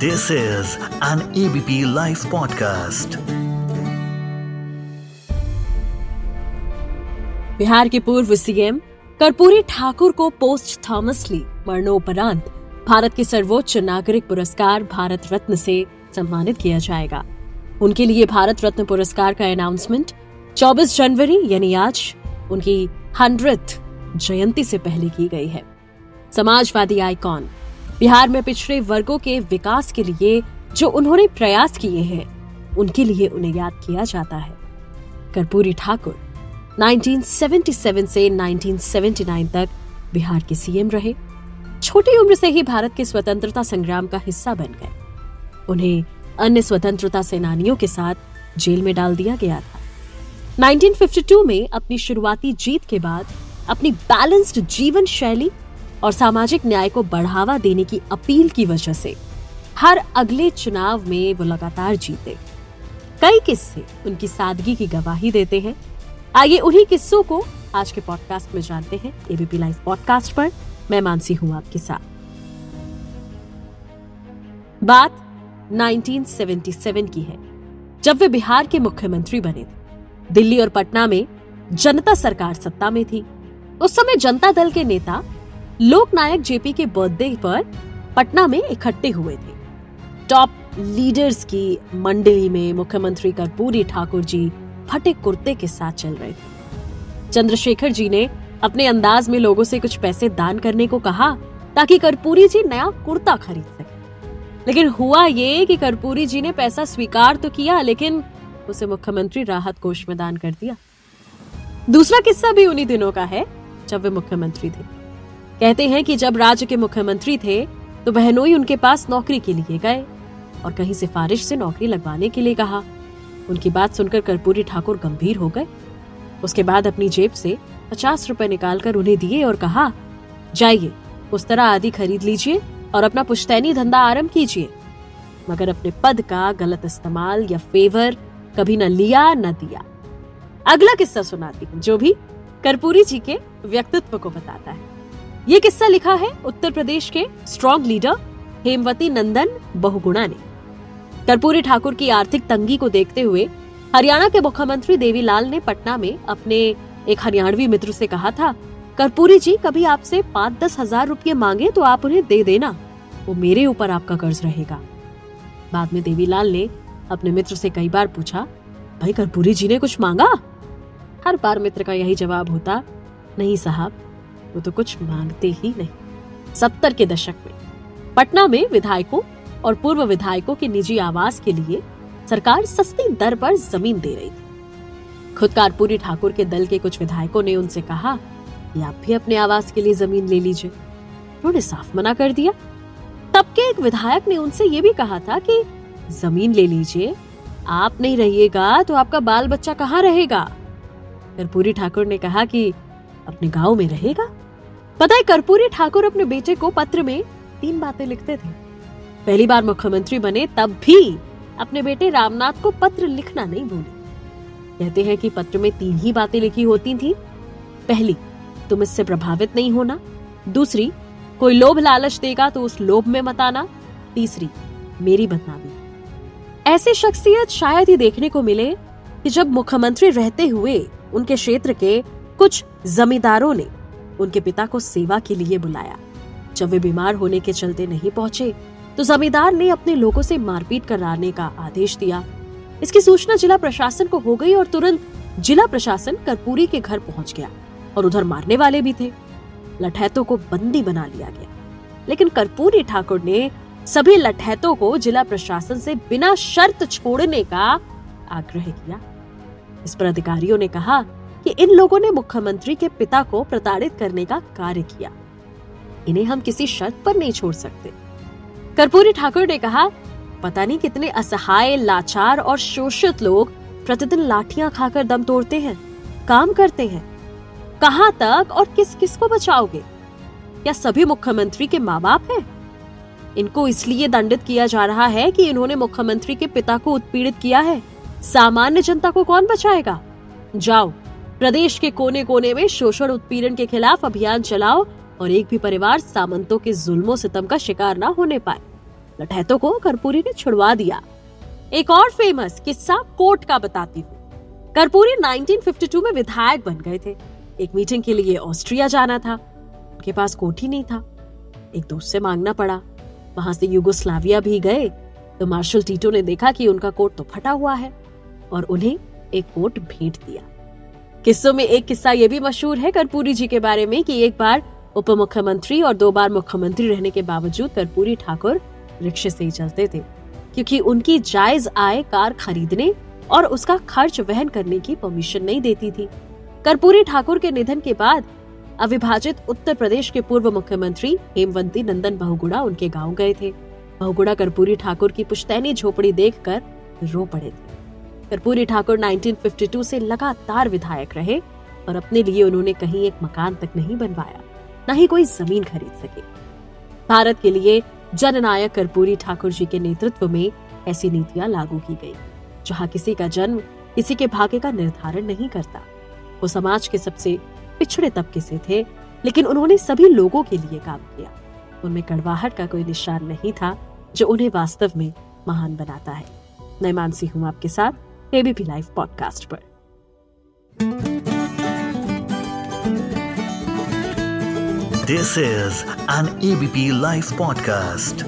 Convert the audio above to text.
This is an ABP live podcast Bihar के पूर्व CM Karpoori Thakur को पोस्ट थॉमसली मरणोपरांत भारत के सर्वोच्च नागरिक पुरस्कार भारत रत्न से सम्मानित किया जाएगा। उनके लिए भारत रत्न पुरस्कार का अनाउंसमेंट 24 जनवरी, यानी आज, उनकी हंड्रेड जयंती से पहले की गई है। समाजवादी आइकॉन बिहार में पिछड़े वर्गों के विकास के लिए जो उन्होंने प्रयास किए हैं, उनके लिए उन्हें याद किया जाता है। कर्पूरी ठाकुर 1977 से 1979 तक बिहार के सीएम रहे। छोटी उम्र से ही भारत के स्वतंत्रता संग्राम का हिस्सा बन गए। उन्हें अन्य स्वतंत्रता सेनानियों के साथ जेल में डाल दिया गया था। 1952 में अपनी शुरुआती जीत के बाद अपनी बैलेंस्ड जीवन शैली और सामाजिक न्याय को बढ़ावा देने की अपील की वजह से हर अगले चुनाव में वो लगातार जीते। कई किस्से उनकी सादगी की गवाही देते हैं। आइए उन्हीं किस्सों को आज के पॉडकास्ट में जानते हैं। एबीपी लाइव पॉडकास्ट पर मैं मानसी हूँ आपके साथ। बात 1977 की है, जब वे बिहार के मुख्यमंत्री बने थे। दिल्ली और पटना में जनता सरकार सत्ता में थी। उस समय जनता दल के नेता लोकनायक जेपी के बर्थडे पर पटना में इकट्ठे हुए थे। टॉप लीडर्स की मंडली में मुख्यमंत्री कर्पूरी ठाकुर जी फटे कुर्ते के साथ चल रहे थे। चंद्रशेखर जी ने अपने अंदाज में लोगों से कुछ पैसे दान करने को कहा ताकि कर्पूरी जी नया कुर्ता खरीद सके। लेकिन हुआ ये कि कर्पूरी जी ने पैसा स्वीकार तो किया, लेकिन उसे मुख्यमंत्री राहत कोष में दान कर दिया। दूसरा किस्सा भी उन्हीं दिनों का है, जब वे मुख्यमंत्री थे। कहते हैं कि जब राज्य के मुख्यमंत्री थे तो बहनोई उनके पास नौकरी के लिए गए और कहीं सिफारिश से नौकरी लगवाने के लिए कहा। उनकी बात सुनकर कर्पूरी ठाकुर गंभीर हो गए। उसके बाद अपनी जेब से पचास रुपए निकालकर उन्हें दिए और कहा, जाइए उस तरह आदि खरीद लीजिए और अपना पुश्तैनी धंधा आरंभ कीजिए। मगर अपने पद का गलत इस्तेमाल या फेवर कभी न लिया, न दिया। अगला किस्सा सुनाती हूँ, जो भी कर्पूरी जी के व्यक्तित्व को बताता है। ये किस्सा लिखा है उत्तर प्रदेश के स्ट्रॉन्ग लीडर हेमवती नंदन बहुगुणा ने। कर्पूरी ठाकुर की आर्थिक तंगी को देखते हुए हरियाणा के मुख्यमंत्री देवीलाल ने पटना में अपने एक हरियाणवी मित्र से कहा था, कर्पूरी जी, कभी आपसे पाँच दस हज़ार रूपए मांगे तो आप उन्हें दे देना। वो मेरे ऊपर आपका कर्ज रहेगा। बाद में देवीलाल ने अपने मित्र से कई बार पूछा, भाई, कर्पूरी जी ने कुछ मांगा? हर बार मित्र का यही जवाब होता, नहीं साहब वो तो कुछ मांगते ही नहीं। सत्तर के दशक में, पटना में विधायकों और पूर्व विधायकों के निजी आवास के लिए सरकार सस्ती दर पर ज़मीन दे रही थी। खुद कारपुरी ठाकुर के दल के कुछ विधायकों ने उनसे कहा कि आप भी अपने आवास के लिए ज़मीन ले लीजिए। उन्होंने साफ़ मना कर दिया। तब के एक विधायक ने उनसे ये भी कहा था कि ज़मीन ले लीजिए, आप नहीं रहिएगा तो आपका बाल बच्चा कहाँ रहेगा? कर्पूरी ठाकुर ने कहा कि अपने गाँव में रहेगा। पता है, कर्पूरी ठाकुर अपने बेटे को पत्र में तीन बातें लिखते थे। पहली बार मुख्यमंत्री बने, तब भी अपने बेटे रामनाथ को पत्र लिखना नहीं भूले कहते हैं कि पत्र में तीन ही बातें लिखी होती थी। पहली, तुम इससे प्रभावित नहीं होना। दूसरी, कोई लोभ लालच देगा तो उस लोभ में मत आना। तीसरी, मेरी बदनामी। ऐसे शख्सियत शायद ही देखने को मिले कि जब मुख्यमंत्री रहते हुए उनके क्षेत्र के कुछ जमींदारों ने उनके पिता को सेवा के लिए बुलाया। जब वे बीमार होने के चलते नहीं पहुँचे तो जमींदार ने अपने लोगों से मारपीट कराने का आदेश दिया। इसकी सूचना जिला प्रशासन को हो गई और तुरंत जिला प्रशासन कर्पूरी के घर पहुँच गया और उधर मारने वाले भी थे। लठैतों को बंदी बना लिया गया। लेकिन कर्पूरी ठाकुर ने सभी लठैतों को जिला प्रशासन से बिना शर्त छोड़ने का आग्रह किया। इस पर अधिकारियों ने कहा कि इन लोगों ने मुख्यमंत्री के पिता को प्रताड़ित करने का कार्य किया। इन्हें हम किसी शर्त पर नहीं छोड़ सकते। कर्पूरी ठाकुर ने कहा, पता नहीं कितने असहाय, लाचार और शोषित लोग प्रतिदिन लाठियाँ खाकर दम तोड़ते हैं, काम करते हैं। कहाँ तक और किस किस को बचाओगे? क्या सभी मुख्यमंत्री के माँ बाप हैं? इनको इसलिए दंडित किया जा रहा है कि इन्होंने मुख्यमंत्री के पिता को उत्पीड़ित किया है। सामान्य जनता को कौन बचाएगा? जाओ प्रदेश के कोने कोने में शोषण उत्पीड़न के खिलाफ अभियान चलाओ और एक भी परिवार सामंतों के जुल्मों सितम का शिकार न होने पाए। लठैतों को कर्पूरी ने छुड़वा दिया। एक और फ़ेमस किस्सा कोर्ट का बताती हूँ। कर्पूरी 1952 में विधायक बन गए थे। एक मीटिंग के लिए ऑस्ट्रिया जाना था। उनके पास कोट ही नहीं था। एक दोस्त से मांगना पड़ा। वहाँ से युगोस्लाविया भी गए तो मार्शल टीटो ने देखा कि उनका कोट तो फटा हुआ है और उन्हें एक कोट भेंट दिया। किस्सों में एक किस्सा ये भी मशहूर है कर्पूरी जी के बारे में कि एक बार उप मुख्यमंत्री और दो बार मुख्यमंत्री रहने के बावजूद कर्पूरी ठाकुर रिक्शे से ही चलते थे, क्योंकि उनकी जायज़ आय कार खरीदने और उसका खर्च वहन करने की परमिशन नहीं देती थी। कर्पूरी ठाकुर के निधन के बाद अविभाजित उत्तर प्रदेश के पूर्व मुख्यमंत्री हेमवंती नंदन बहुगुड़ा उनके गाँव गए थे। बहुगुड़ा कर्पूरी ठाकुर की पुश्तैनी झोपड़ी देखकर रो पड़े थे। कर्पूरी ठाकुर 1952 से लगातार विधायक रहे और अपने लिए उन्होंने कहीं एक मकान तक नहीं बनवाया, न ही कोई ज़मीन खरीद सके। भारत के लिए जननायक कर्पूरी ठाकुर जी के नेतृत्व में ऐसी नीतियाँ लागू की गई, जहाँ किसी का जन्म किसी के भाग्य का निर्धारण नहीं करता। वो समाज के सबसे पिछड़े तबके से थे, लेकिन उन्होंने सभी लोगों के लिए काम किया। उनमें कड़वाहट का कोई निशान नहीं था, जो उन्हें वास्तव में महान बनाता है। मैं मानसी हूँ आपके साथ। एबीपी लाइव पॉडकास्ट पर। This is an ABP live podcast